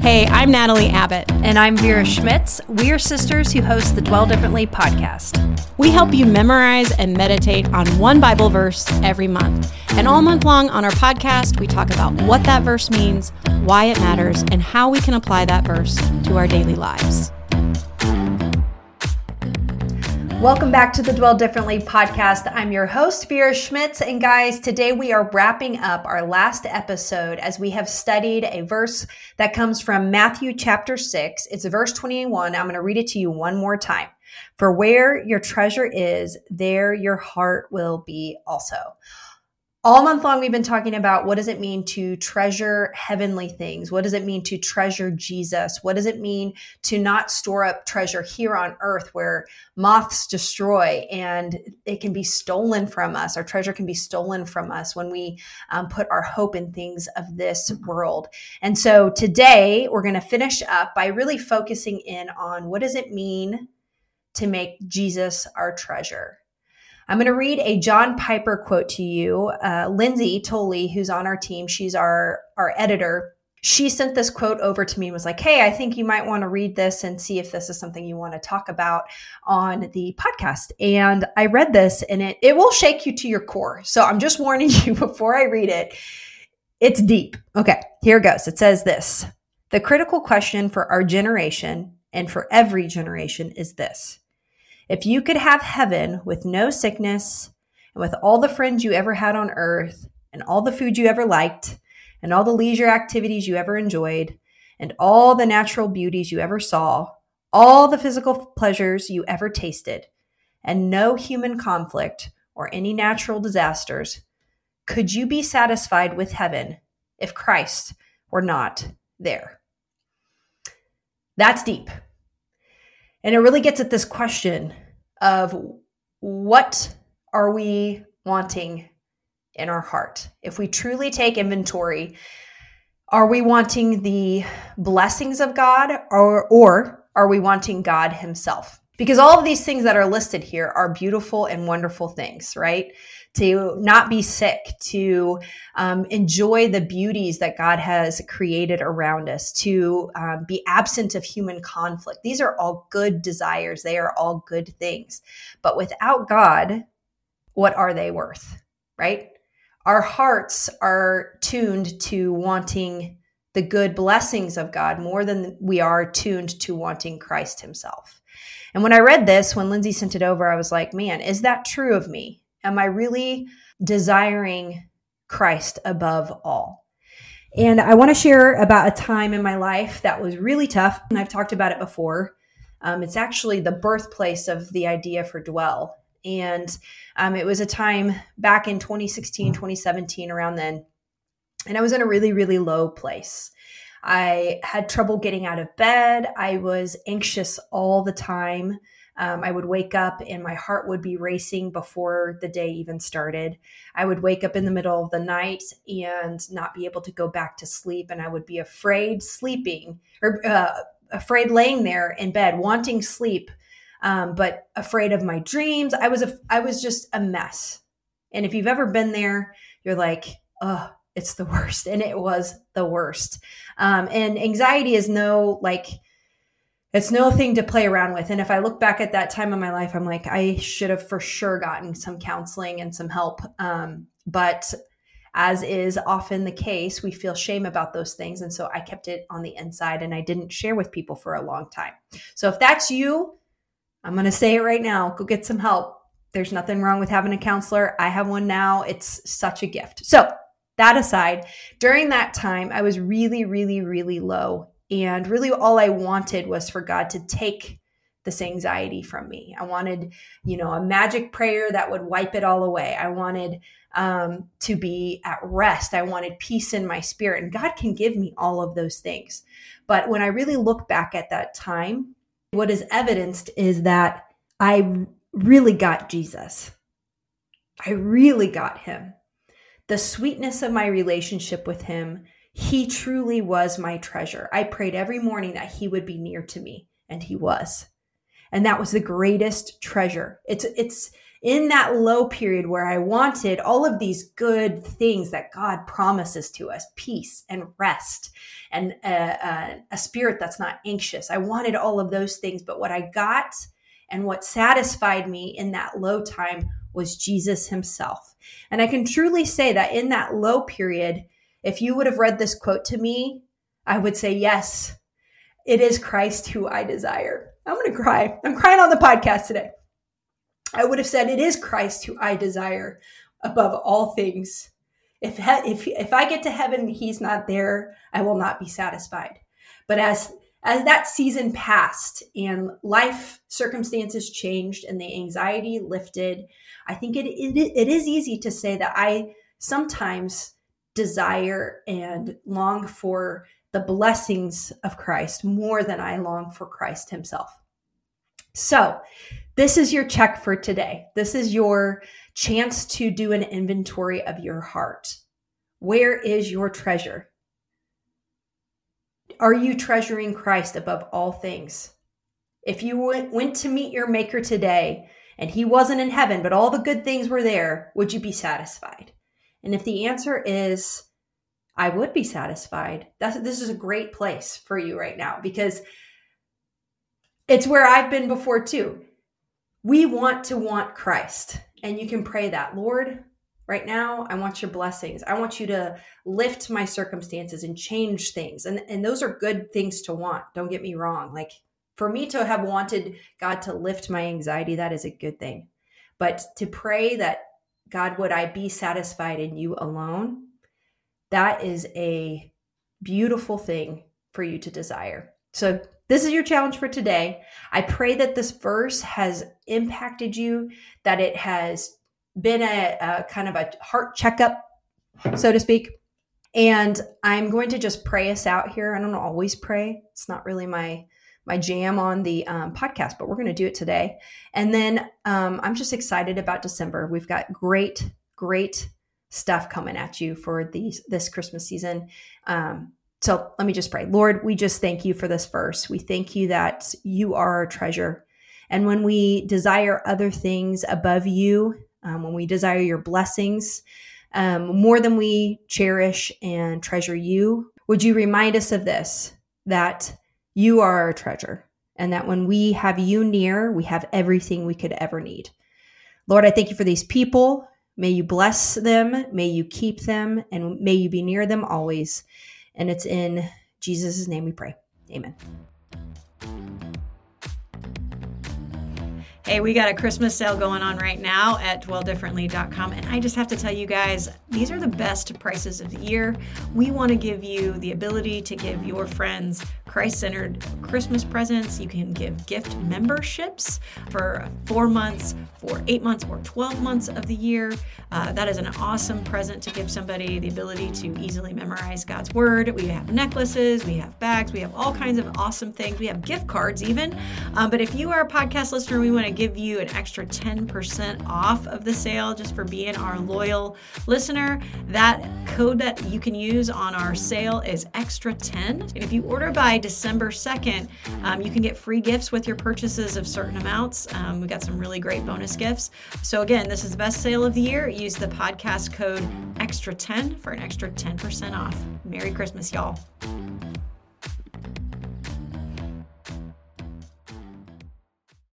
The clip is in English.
Hey, I'm Natalie Abbott. And I'm Vera Schmitz. We are sisters who host the Dwell Differently podcast. We help you memorize and meditate on one Bible verse every month. And all month long on our podcast, we talk about what that verse means, why it matters, and how we can apply that verse to our daily lives. Welcome back to the Dwell Differently podcast. I'm your host, Vera Schmitz. And guys, today we are wrapping up our last episode as we have studied a verse that comes from Matthew chapter 6. It's verse 21. I'm going to read it to you one more time. For where your treasure is, there your heart will be also all month long we've been talking about what does it mean to treasure heavenly things? What does it mean to treasure jesus? What does it mean to not store up treasure here on earth where moths destroy and it can be stolen from us? Our treasure can be stolen from us when we um, put our hope in things of this world. And so today we're going to finish up by really focusing in on what does it mean to make jesus our treasure I'm going to read a John Piper quote to you. Uh, Lindsay Tolley, who's on our team, she's our, our editor. She sent this quote over to me and was like, Hey, I think you might want to read this and see if this is something you want to talk about on the podcast. And I read this and it, it will shake you to your core. So I'm just warning you before I read it. It's deep. Okay, here goes. It says this The critical question for our generation and for every generation is this if you could have heaven with no sickness and with all the friends you ever had on earth and all the food you ever liked and all the leisure activities you ever enjoyed and all the natural beauties you ever saw, all the physical pleasures you ever tasted, and no human conflict or any natural disasters, could you be satisfied with heaven if Christ were not there? That's deep. And it really gets at this question of what are we wanting in our heart? If we truly take inventory, are we wanting the blessings of God or, or are we wanting God Himself? Because all of these things that are listed here are beautiful and wonderful things, right? To not be sick, to um, enjoy the beauties that God has created around us, to um, be absent of human conflict. These are all good desires. They are all good things. But without God, what are they worth, right? Our hearts are tuned to wanting the good blessings of God more than we are tuned to wanting Christ Himself. And when I read this, when Lindsay sent it over, I was like, man, is that true of me? Am I really desiring Christ above all? And I want to share about a time in my life that was really tough. And I've talked about it before. Um, it's actually the birthplace of the idea for Dwell. And um, it was a time back in 2016, 2017, around then. And I was in a really, really low place. I had trouble getting out of bed. I was anxious all the time. Um, I would wake up and my heart would be racing before the day even started. I would wake up in the middle of the night and not be able to go back to sleep. And I would be afraid sleeping or uh, afraid laying there in bed, wanting sleep, um, but afraid of my dreams. I was, a, I was just a mess. And if you've ever been there, you're like, oh, it's the worst. And it was the worst. Um, and anxiety is no like, it's no thing to play around with. And if I look back at that time in my life, I'm like, I should have for sure gotten some counseling and some help. Um, but as is often the case, we feel shame about those things. And so I kept it on the inside and I didn't share with people for a long time. So if that's you, I'm going to say it right now go get some help. There's nothing wrong with having a counselor. I have one now. It's such a gift. So, that aside, during that time, I was really, really, really low and really, all I wanted was for God to take this anxiety from me. I wanted, you know, a magic prayer that would wipe it all away. I wanted um, to be at rest. I wanted peace in my spirit. And God can give me all of those things. But when I really look back at that time, what is evidenced is that I really got Jesus. I really got him. The sweetness of my relationship with him he truly was my treasure. I prayed every morning that he would be near to me, and he was. And that was the greatest treasure. It's it's in that low period where I wanted all of these good things that God promises to us peace and rest and a, a, a, spirit that's not anxious. I wanted all of those things, but what I got and what satisfied me in that low time was Jesus himself. And I can truly say that in that low period, if you would have read this quote to me, I would say, Yes, it is Christ who I desire. I'm going to cry. I'm crying on the podcast today. I would have said, It is Christ who I desire above all things. If, if, if I get to heaven he's not there, I will not be satisfied. But as as that season passed and life circumstances changed and the anxiety lifted, I think it, it, it is easy to say that I sometimes desire and long for the blessings of Christ more than I long for Christ himself. So, this is your check for today. This is your chance to do an inventory of your heart. Where is your treasure? Are you treasuring Christ above all things? If you went to meet your maker today and he wasn't in heaven, but all the good things were there, would you be satisfied? And if the answer is, I would be satisfied, that's, this is a great place for you right now because it's where I've been before too. We want to want Christ. And you can pray that, Lord, right now i want your blessings i want you to lift my circumstances and change things and and those are good things to want don't get me wrong like for me to have wanted god to lift my anxiety that is a good thing but to pray that god would i be satisfied in you alone that is a beautiful thing for you to desire so this is your challenge for today. I pray that this verse has impacted you, that it has been a, a kind of a heart checkup, so to speak. And I'm going to just pray us out here. I don't always pray. It's not really my my jam on the um, podcast, but we're going to do it today. And then um, I'm just excited about December. We've got great, great stuff coming at you for these this Christmas season. Um, so let me just pray. Lord, we just thank you for this verse. We thank you that you are our treasure. And when we desire other things above you, um, when we desire your blessings um, more than we cherish and treasure you. Would you remind us of this that you are our treasure and that when we have you near, we have everything we could ever need? Lord, I thank you for these people. May you bless them, may you keep them, and may you be near them always. And it's in Jesus' name we pray. Amen. Hey, we got a Christmas sale going on right now at dwelldifferently.com. And I just have to tell you guys, these are the best prices of the year. We want to give you the ability to give your friends Christ centered Christmas presents. You can give gift memberships for four months, for eight months, or 12 months of the year. Uh, that is an awesome present to give somebody the ability to easily memorize God's word. We have necklaces, we have bags, we have all kinds of awesome things. We have gift cards even. Um, but if you are a podcast listener, we want to give you an extra 10% off of the sale just for being our loyal listener. That code that you can use on our sale is extra 10. And if you order by December 2nd, um, you can get free gifts with your purchases of certain amounts. Um, we got some really great bonus gifts. So, again, this is the best sale of the year. Use the podcast code extra 10 for an extra 10% off. Merry Christmas, y'all.